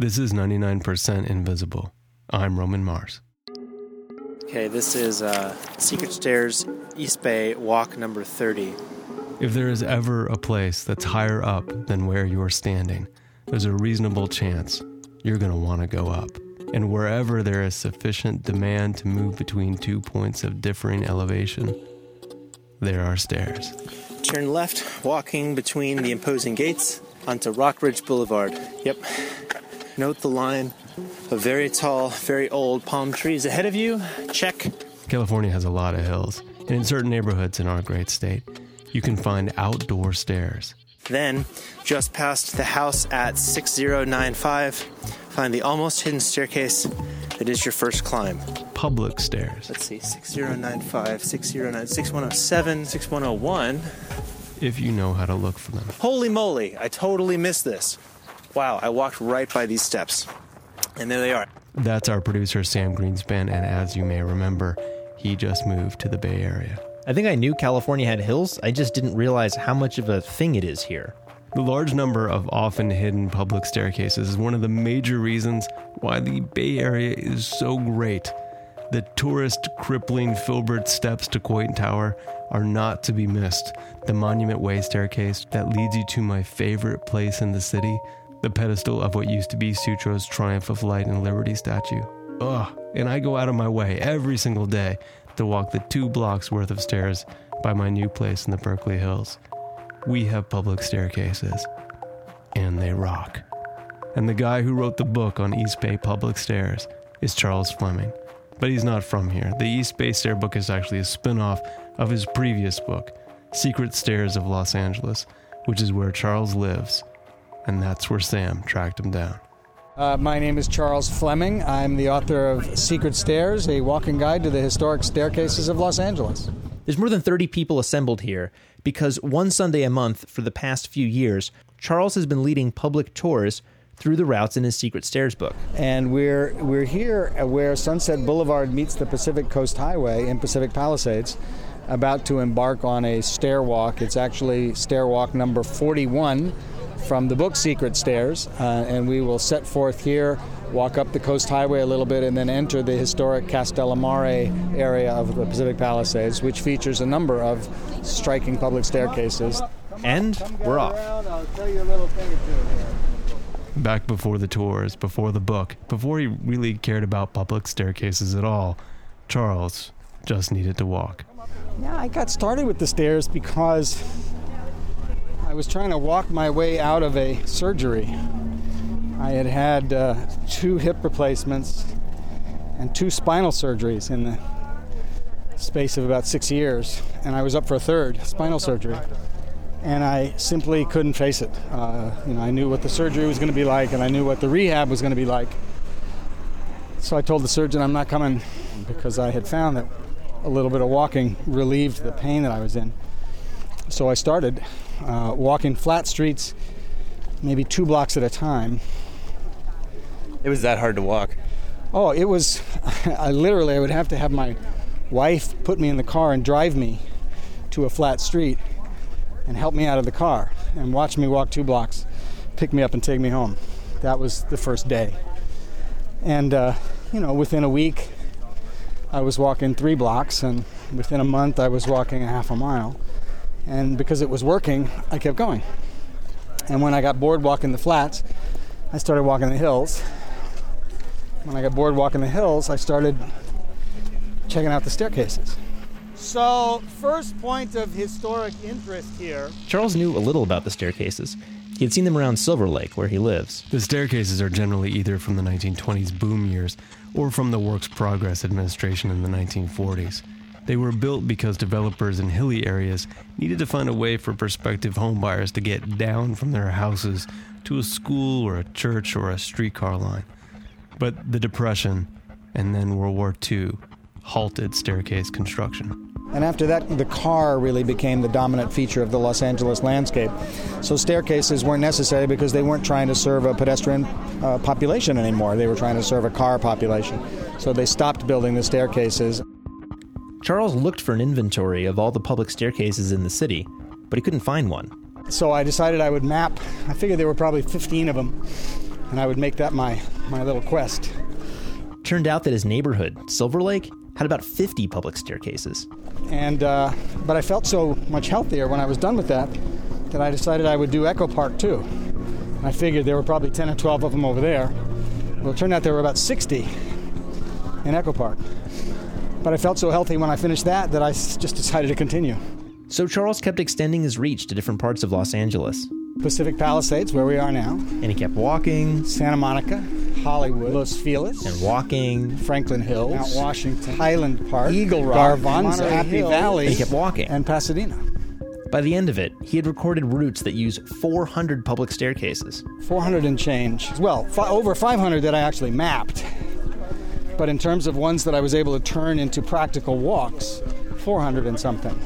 This is 99% Invisible. I'm Roman Mars. Okay, this is uh, Secret Stairs, East Bay, walk number 30. If there is ever a place that's higher up than where you're standing, there's a reasonable chance you're going to want to go up. And wherever there is sufficient demand to move between two points of differing elevation, there are stairs. Turn left, walking between the imposing gates onto Rockridge Boulevard. Yep. Note the line of very tall, very old palm trees ahead of you. Check. California has a lot of hills, and in certain neighborhoods in our great state, you can find outdoor stairs. Then, just past the house at 6095, find the almost hidden staircase that is your first climb. Public stairs. Let's see 6095, 609, 6107, 6101. If you know how to look for them. Holy moly, I totally missed this. Wow, I walked right by these steps. And there they are. That's our producer, Sam Greenspan, and as you may remember, he just moved to the Bay Area. I think I knew California had hills, I just didn't realize how much of a thing it is here. The large number of often hidden public staircases is one of the major reasons why the Bay Area is so great. The tourist crippling Filbert steps to Coit Tower are not to be missed. The Monument Way staircase that leads you to my favorite place in the city, the pedestal of what used to be Sutro's Triumph of Light and Liberty statue. Ugh, and I go out of my way every single day to walk the two blocks worth of stairs by my new place in the Berkeley Hills. We have public staircases, and they rock. And the guy who wrote the book on East Bay public stairs is Charles Fleming. But he's not from here. The East Bay Stair book is actually a spin off of his previous book, Secret Stairs of Los Angeles, which is where Charles lives and that's where Sam tracked him down. Uh, my name is Charles Fleming. I'm the author of Secret Stairs, a walking guide to the historic staircases of Los Angeles. There's more than 30 people assembled here because one Sunday a month for the past few years, Charles has been leading public tours through the routes in his Secret Stairs book. And we're we're here where Sunset Boulevard meets the Pacific Coast Highway in Pacific Palisades, about to embark on a stair walk. It's actually stair walk number 41 from the book Secret Stairs, uh, and we will set forth here, walk up the Coast Highway a little bit, and then enter the historic Castellammare area of the Pacific Palisades, which features a number of striking public staircases. And we're off. Back before the tours, before the book, before he really cared about public staircases at all, Charles just needed to walk. Yeah, I got started with the stairs because I was trying to walk my way out of a surgery. I had had uh, two hip replacements and two spinal surgeries in the space of about six years, and I was up for a third spinal surgery. And I simply couldn't face it. Uh, you know, I knew what the surgery was going to be like, and I knew what the rehab was going to be like. So I told the surgeon I'm not coming because I had found that a little bit of walking relieved the pain that I was in. So I started uh, walking flat streets, maybe two blocks at a time. It was that hard to walk. Oh, it was. I literally, I would have to have my wife put me in the car and drive me to a flat street and help me out of the car and watch me walk two blocks, pick me up and take me home. That was the first day. And, uh, you know, within a week, I was walking three blocks, and within a month, I was walking a half a mile. And because it was working, I kept going. And when I got bored walking the flats, I started walking the hills. When I got bored walking the hills, I started checking out the staircases. So, first point of historic interest here. Charles knew a little about the staircases. He had seen them around Silver Lake, where he lives. The staircases are generally either from the 1920s boom years or from the Works Progress administration in the 1940s. They were built because developers in hilly areas needed to find a way for prospective homebuyers to get down from their houses to a school or a church or a streetcar line. But the Depression and then World War II halted staircase construction. And after that, the car really became the dominant feature of the Los Angeles landscape. So staircases weren't necessary because they weren't trying to serve a pedestrian uh, population anymore. They were trying to serve a car population. So they stopped building the staircases. Charles looked for an inventory of all the public staircases in the city, but he couldn't find one. So I decided I would map. I figured there were probably 15 of them. and I would make that my, my little quest. Turned out that his neighborhood, Silver Lake, had about 50 public staircases. And uh, but I felt so much healthier when I was done with that that I decided I would do Echo Park too. And I figured there were probably 10 or 12 of them over there. Well, it turned out there were about 60 in Echo Park. But I felt so healthy when I finished that that I just decided to continue. So Charles kept extending his reach to different parts of Los Angeles. Pacific Palisades, where we are now, And he kept walking Santa Monica, Hollywood, Los Feliz, and walking. Franklin Hills, Mount Washington, Highland Park, Eagle Rock, Garvanza, Monterey Happy Valley, And he kept walking. and Pasadena. By the end of it, he had recorded routes that use 400 public staircases. 400 and change. Well, fi- over 500 that I actually mapped. But in terms of ones that I was able to turn into practical walks, 400 and something.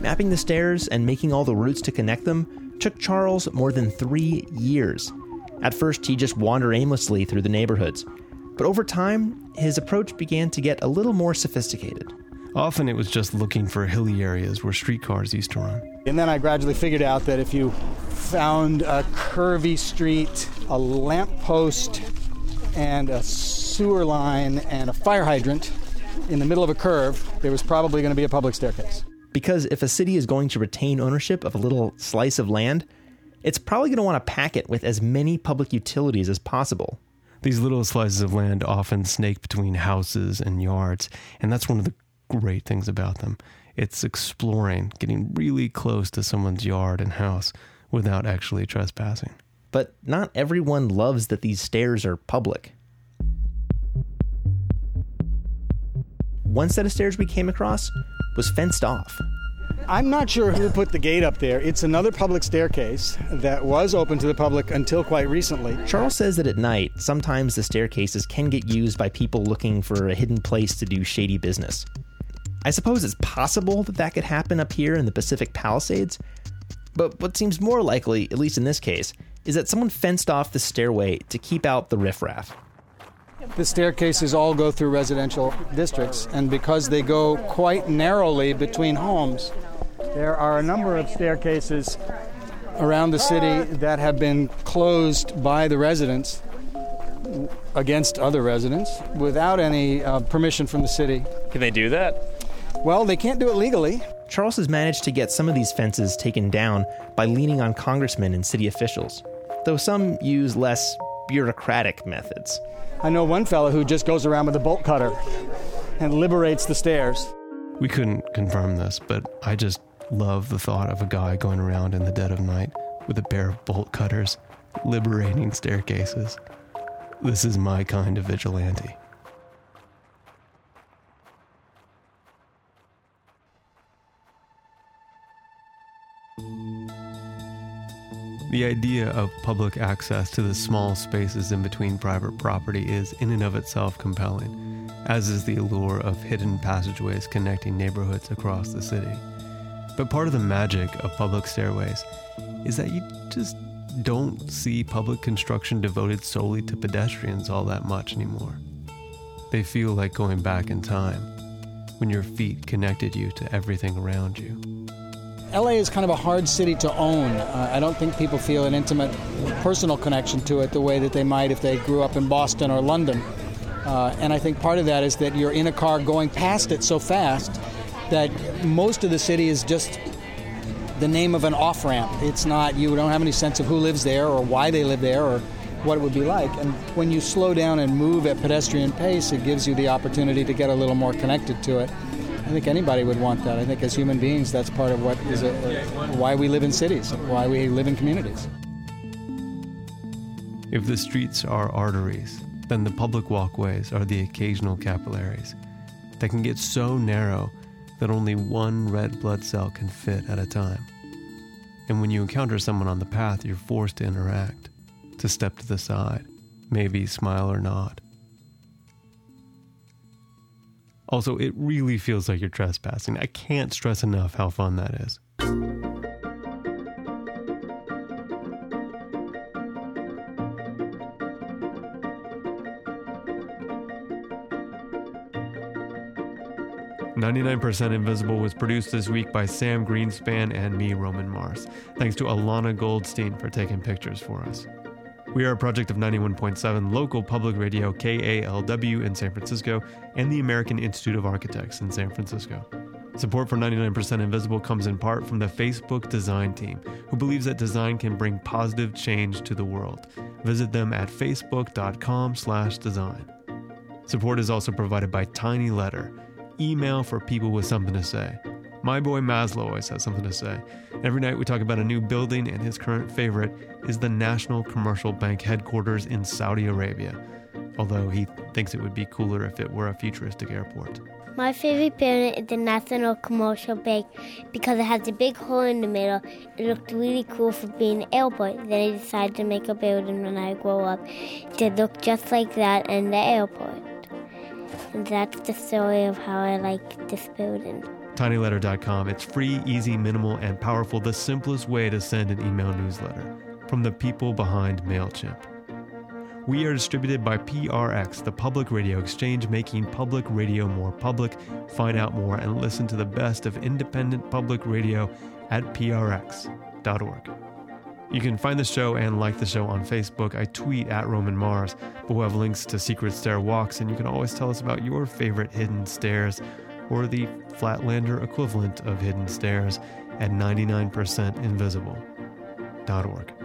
Mapping the stairs and making all the routes to connect them took Charles more than three years. At first, he'd just wander aimlessly through the neighborhoods. But over time, his approach began to get a little more sophisticated. Often it was just looking for hilly areas where streetcars used to run. And then I gradually figured out that if you found a curvy street, a lamppost, and a sewer line and a fire hydrant in the middle of a curve, there was probably going to be a public staircase. Because if a city is going to retain ownership of a little slice of land, it's probably going to want to pack it with as many public utilities as possible. These little slices of land often snake between houses and yards, and that's one of the great things about them. It's exploring, getting really close to someone's yard and house without actually trespassing. But not everyone loves that these stairs are public. One set of stairs we came across was fenced off. I'm not sure who put the gate up there. It's another public staircase that was open to the public until quite recently. Charles says that at night, sometimes the staircases can get used by people looking for a hidden place to do shady business. I suppose it's possible that that could happen up here in the Pacific Palisades, but what seems more likely, at least in this case, is that someone fenced off the stairway to keep out the riffraff. The staircases all go through residential districts, and because they go quite narrowly between homes, there are a number of staircases around the city that have been closed by the residents against other residents without any uh, permission from the city. Can they do that? Well, they can't do it legally. Charles has managed to get some of these fences taken down by leaning on congressmen and city officials, though some use less bureaucratic methods. I know one fellow who just goes around with a bolt cutter and liberates the stairs. We couldn't confirm this, but I just love the thought of a guy going around in the dead of night with a pair of bolt cutters, liberating staircases. This is my kind of vigilante. The idea of public access to the small spaces in between private property is, in and of itself, compelling, as is the allure of hidden passageways connecting neighborhoods across the city. But part of the magic of public stairways is that you just don't see public construction devoted solely to pedestrians all that much anymore. They feel like going back in time when your feet connected you to everything around you. LA is kind of a hard city to own. Uh, I don't think people feel an intimate personal connection to it the way that they might if they grew up in Boston or London. Uh, and I think part of that is that you're in a car going past it so fast that most of the city is just the name of an off ramp. It's not, you don't have any sense of who lives there or why they live there or what it would be like. And when you slow down and move at pedestrian pace, it gives you the opportunity to get a little more connected to it. I think anybody would want that. I think as human beings, that's part of what is a, why we live in cities, why we live in communities. If the streets are arteries, then the public walkways are the occasional capillaries that can get so narrow that only one red blood cell can fit at a time. And when you encounter someone on the path, you're forced to interact, to step to the side, maybe smile or nod. Also, it really feels like you're trespassing. I can't stress enough how fun that is. Ninety-nine percent Invisible was produced this week by Sam Greenspan and me, Roman Mars. Thanks to Alana Goldstein for taking pictures for us. We are a project of 91.7 local public radio KALW in San Francisco and the American Institute of Architects in San Francisco. Support for 99% Invisible comes in part from the Facebook design team, who believes that design can bring positive change to the world. Visit them at facebook.com/design. Support is also provided by Tiny Letter, email for people with something to say. My boy Maslow always has something to say. Every night we talk about a new building, and his current favorite is the National Commercial Bank headquarters in Saudi Arabia. Although he thinks it would be cooler if it were a futuristic airport. My favorite building is the National Commercial Bank because it has a big hole in the middle. It looked really cool for being an airport. Then I decided to make a building when I grow up to look just like that in the airport. And that's the story of how I like this building. tinyletter.com. It's free, easy, minimal, and powerful, the simplest way to send an email newsletter from the people behind MailChimp. We are distributed by PRX, the public radio exchange, making public radio more public. Find out more and listen to the best of independent public radio at prx.org. You can find the show and like the show on Facebook. I tweet at Roman Mars, but we'll have links to secret stair walks, and you can always tell us about your favorite hidden stairs or the Flatlander equivalent of hidden stairs at 99percentinvisible.org.